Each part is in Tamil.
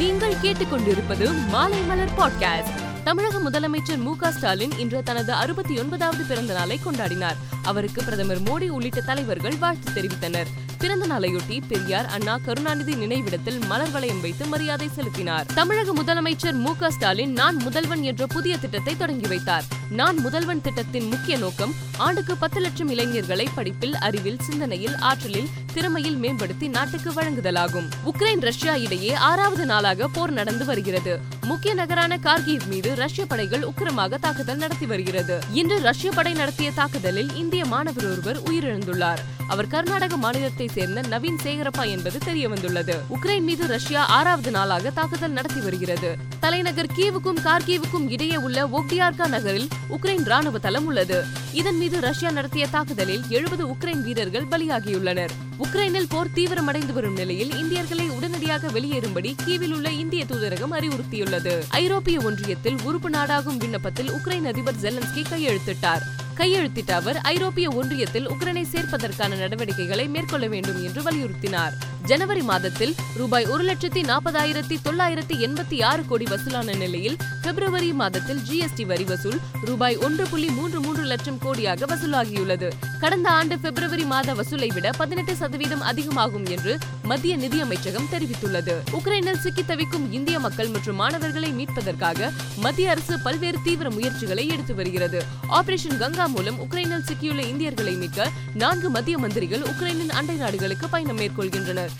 நீங்கள் கேட்டுக்கொண்டிருப்பது மாலை மலர் பாட்காஸ்ட். தமிழக முதலமைச்சர் மு க ஸ்டாலின் இன்று தனது அறுபத்தி ஒன்பதாவது பிறந்த நாளை கொண்டாடினார். அவருக்கு பிரதமர் மோடி உள்ளிட்ட தலைவர்கள் வாழ்த்து தெரிவித்தனர். பிறந்த நாளையொட்டி பெரியார் அண்ணா கருணாநிதி நினைவிடத்தில் மலர் வளையம் வைத்து மரியாதை செலுத்தினார். தமிழக முதலமைச்சர் மு ஸ்டாலின் நான் முதல்வன் என்ற புதிய திட்டத்தை தொடங்கி வைத்தார். நான் முதல்வன் திட்டத்தின் முக்கிய நோக்கம் ஆண்டுக்கு பத்து லட்சம் இளைஞர்களை படிப்பில் அறிவில் சிந்தனையில் ஆற்றலில் திறமையில் மேம்படுத்தி நாட்டுக்கு வழங்குதலாகும். உக்ரைன் ரஷ்யா இடையே ஆறாவது நாளாக போர் நடந்து வருகிறது. முக்கிய நகரான கார்கிவ் மீது ரஷ்ய படைகள் உக்கிரமாக தாக்குதல் நடத்தி வருகிறது. இன்று ரஷ்ய படை நடத்திய தாக்குதலில் இந்திய மாணவர் ஒருவர் உயிரிழந்துள்ளார். அவர் கர்நாடக மாநிலத்தை சேர்ந்த நவீன் சேகரப்பா என்பது தெரியவந்துள்ளது. உக்ரைன் மீது ரஷ்யா ஆறாவது நாளாக தாக்குதல் நடத்தி வருகிறது. தலைநகர் கீவுக்கும் கார்கீவுக்கும் இடையே உள்ள ஒக்டியார்கா நகரில் உக்ரைன் ராணுவ தளம் உள்ளது. இதன் மீது ரஷ்யா நடத்திய தாக்குதலில் எழுபது உக்ரைன் வீரர்கள் பலியாகியுள்ளனர். உக்ரைனில் போர் தீவிரமடைந்து வரும் நிலையில் இந்தியர்களை உடனடியாக வெளியேறும்படி கீவில் உள்ள இந்திய தூதரகம் அறிவுறுத்தியுள்ளது. ஐரோப்பிய ஒன்றியத்தில் உறுப்பு நாடாகும் விண்ணப்பத்தில் உக்ரைன் அதிபர் ஜெலன்ஸ்கி கையெழுத்திட்டார். கையெழுத்திட்ட அவர் ஐரோப்பிய ஒன்றியத்தில் உக்ரைனை சேர்ப்பதற்கான நடவடிக்கைகளை மேற்கொள்ள வேண்டும் என்று வலியுறுத்தினார். ஜனவரி மாதத்தில் ரூபாய் ஒரு லட்சத்தி நாற்பதாயிரத்தி தொள்ளாயிரத்தி எண்பத்தி ஆறு கோடி வசூலான நிலையில் பிப்ரவரி மாதத்தில் ஜிஎஸ்டி வரி வசூல் ரூபாய் ஒன்று புள்ளி மூன்று மூன்று லட்சம் கோடியாக வசூலாகியுள்ளது. கடந்த ஆண்டு பிப்ரவரி மாத வசூலை விட பதினெட்டு சதவீதம் அதிகமாகும் என்று மத்திய நிதியமைச்சகம் தெரிவித்துள்ளது. உக்ரைனில் சிக்கி தவிக்கும் இந்திய மக்கள் மற்றும் மாணவர்களை மீட்பதற்காக மத்திய அரசு பல்வேறு தீவிர முயற்சிகளை எடுத்து வருகிறது. ஆபரேஷன் கங்கா மூலம் உக்ரைனில் சிக்கியுள்ள இந்தியர்களை மீட்க நான்கு மத்திய மந்திரிகள் உக்ரைனின் அண்டை நாடுகளுக்கு பயணம் மேற்கொள்கின்றனர்.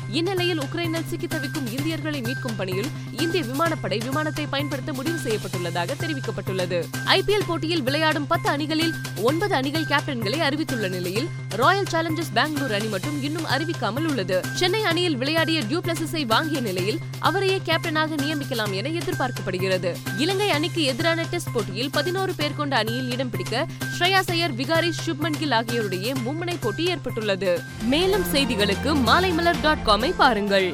இந்நிலையில் உக்ரைனில் சிக்கி தவிக்கும் இந்தியர்களை மீட்கும் பணியில் இந்திய விமானப்படை விமானத்தை பயன்படுத்த முடிவு செய்யப்பட்டுள்ளதாக தெரிவிக்கப்பட்டுள்ளது. ஐபிஎல் போட்டியில் விளையாடும் பத்து அணிகளில் ஒன்பது அணிகள் கேப்டன்களை அறிவித்துள்ள நிலையில் ராயல் சேலஞ்சர்ஸ் பெங்களூர் அணி மட்டும் இன்னும் அறிவிக்காமல் உள்ளது. சென்னை அணியில் விளையாடிய டியூப்ளசஸை வாங்கிய நிலையில் அவரையே கேப்டனாக நியமிக்கலாம் என எதிர்பார்க்கப்படுகிறது. இலங்கை அணிக்கு எதிரான டெஸ்ட் போட்டியில் பதினோரு பேர் கொண்ட அணியில் இடம் பிடிக்க ஸ்ரேயா சையர் விகாரி சுப்மன் கில் ஆகியோருடைய மும்முனை போட்டி ஏற்பட்டுள்ளது. மேலும் செய்திகளுக்கு மாலைமலர் டாட் காம் பாருங்கள்